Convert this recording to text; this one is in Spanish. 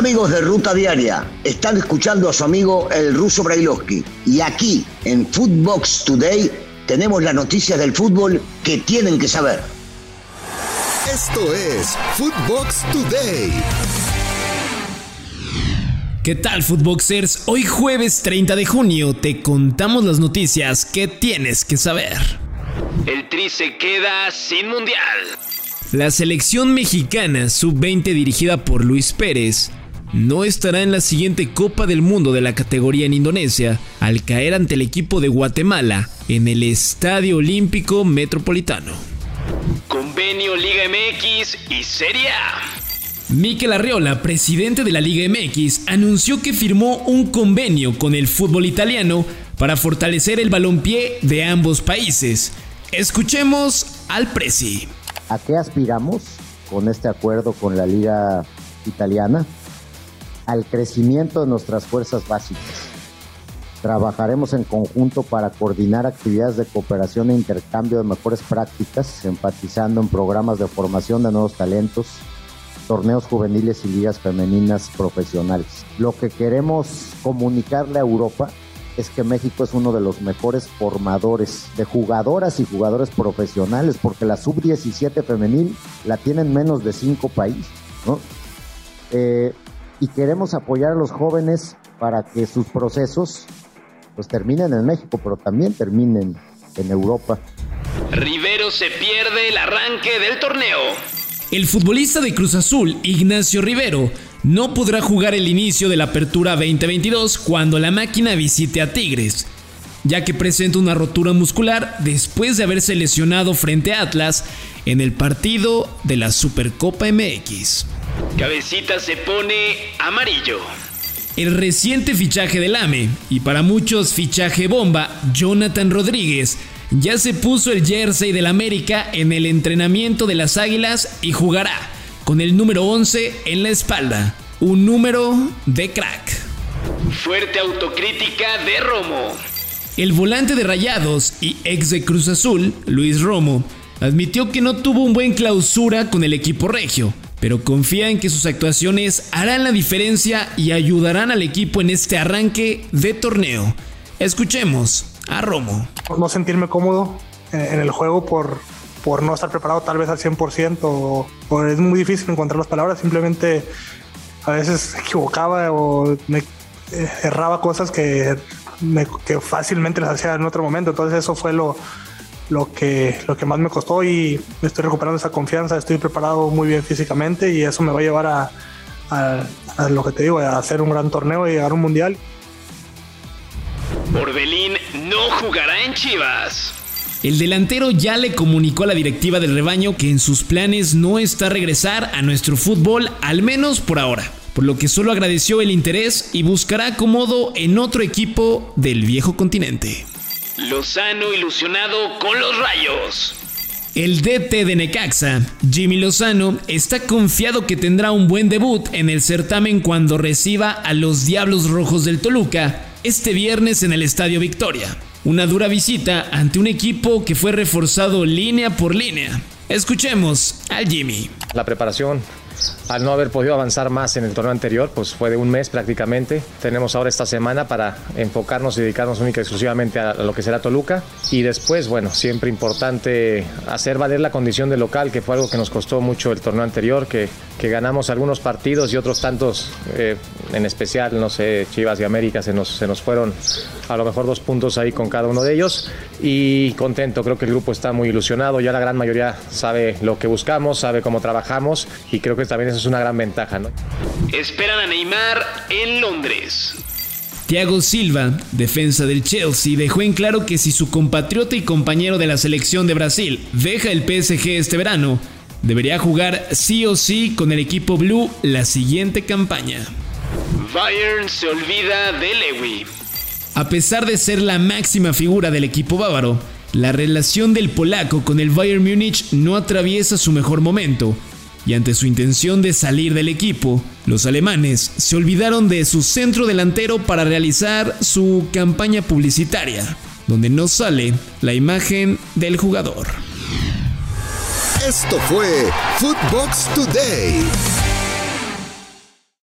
Amigos de Ruta Diaria, están escuchando a su amigo el ruso Brailovsky y aquí en Footbox Today tenemos las noticias del fútbol que tienen que saber. Esto es Footbox Today. ¿Qué tal Footboxers? Hoy jueves 30 de junio te contamos las noticias que tienes que saber. El Tri se queda sin mundial. La selección mexicana sub-20 dirigida por Luis Pérez no estará en la siguiente Copa del Mundo de la categoría en Indonesia al caer ante el equipo de Guatemala en el Estadio Olímpico Metropolitano. Convenio Liga MX y Serie A. Mikel Arriola, presidente de la Liga MX, anunció que firmó un convenio con el fútbol italiano para fortalecer el balompié de ambos países. Escuchemos al Presi. ¿A qué aspiramos con este acuerdo con la Liga Italiana? Al crecimiento de nuestras fuerzas básicas. Trabajaremos en conjunto para coordinar actividades de cooperación e intercambio de mejores prácticas, enfatizando en programas de formación de nuevos talentos, torneos juveniles y ligas femeninas profesionales. Lo que queremos comunicarle a Europa es que México es uno de los mejores formadores de jugadoras y jugadores profesionales, porque la sub-17 femenil la tienen menos de cinco países, ¿no? Eh, y queremos apoyar a los jóvenes para que sus procesos pues terminen en México, pero también terminen en Europa. Rivero se pierde el arranque del torneo. El futbolista de Cruz Azul, Ignacio Rivero, no podrá jugar el inicio de la Apertura 2022 cuando la máquina visite a Tigres, ya que presenta una rotura muscular después de haberse lesionado frente a Atlas en el partido de la Supercopa MX. Cabecita se pone amarillo. El reciente fichaje del AME, y para muchos fichaje bomba, Jonathan Rodríguez, ya se puso el jersey del América en el entrenamiento de las Águilas y jugará con el número 11 en la espalda. Un número de crack. Fuerte autocrítica de Romo. El volante de Rayados y ex de Cruz Azul, Luis Romo, admitió que no tuvo un buen clausura con el equipo regio, pero confía en que sus actuaciones harán la diferencia y ayudarán al equipo en este arranque de torneo. Escuchemos a Romo. No sentirme cómodo en el juego por, por no estar preparado tal vez al 100% o, o, es muy difícil encontrar las palabras, simplemente a veces equivocaba o me eh, erraba cosas que, me, que fácilmente las hacía en otro momento, entonces eso fue lo, lo, que, lo que más me costó y me estoy recuperando esa confianza, estoy preparado muy bien físicamente y eso me va a llevar a, a, a lo que te digo, a hacer un gran torneo y llegar a un mundial. Orbelín no jugará en Chivas. El delantero ya le comunicó a la directiva del rebaño que en sus planes no está regresar a nuestro fútbol, al menos por ahora, por lo que solo agradeció el interés y buscará acomodo en otro equipo del viejo continente. Lozano ilusionado con los rayos. El DT de Necaxa, Jimmy Lozano, está confiado que tendrá un buen debut en el certamen cuando reciba a los Diablos Rojos del Toluca este viernes en el Estadio Victoria. Una dura visita ante un equipo que fue reforzado línea por línea. Escuchemos al Jimmy. La preparación al no haber podido avanzar más en el torneo anterior, pues fue de un mes prácticamente. Tenemos ahora esta semana para enfocarnos y dedicarnos única y exclusivamente a lo que será Toluca. Y después, bueno, siempre importante hacer valer la condición de local, que fue algo que nos costó mucho el torneo anterior, que, que ganamos algunos partidos y otros tantos, eh, en especial, no sé, Chivas y América, se nos, se nos fueron a lo mejor dos puntos ahí con cada uno de ellos. Y contento, creo que el grupo está muy ilusionado, ya la gran mayoría sabe lo que buscamos, sabe cómo trabajamos y creo que también eso es una gran ventaja. ¿no? Esperan a Neymar en Londres. Thiago Silva, defensa del Chelsea, dejó en claro que si su compatriota y compañero de la selección de Brasil deja el PSG este verano, debería jugar sí o sí con el equipo blue la siguiente campaña. Bayern se olvida de Lewy. A pesar de ser la máxima figura del equipo bávaro, la relación del polaco con el Bayern Múnich no atraviesa su mejor momento, y ante su intención de salir del equipo, los alemanes se olvidaron de su centro delantero para realizar su campaña publicitaria, donde no sale la imagen del jugador. Esto fue Footbox Today.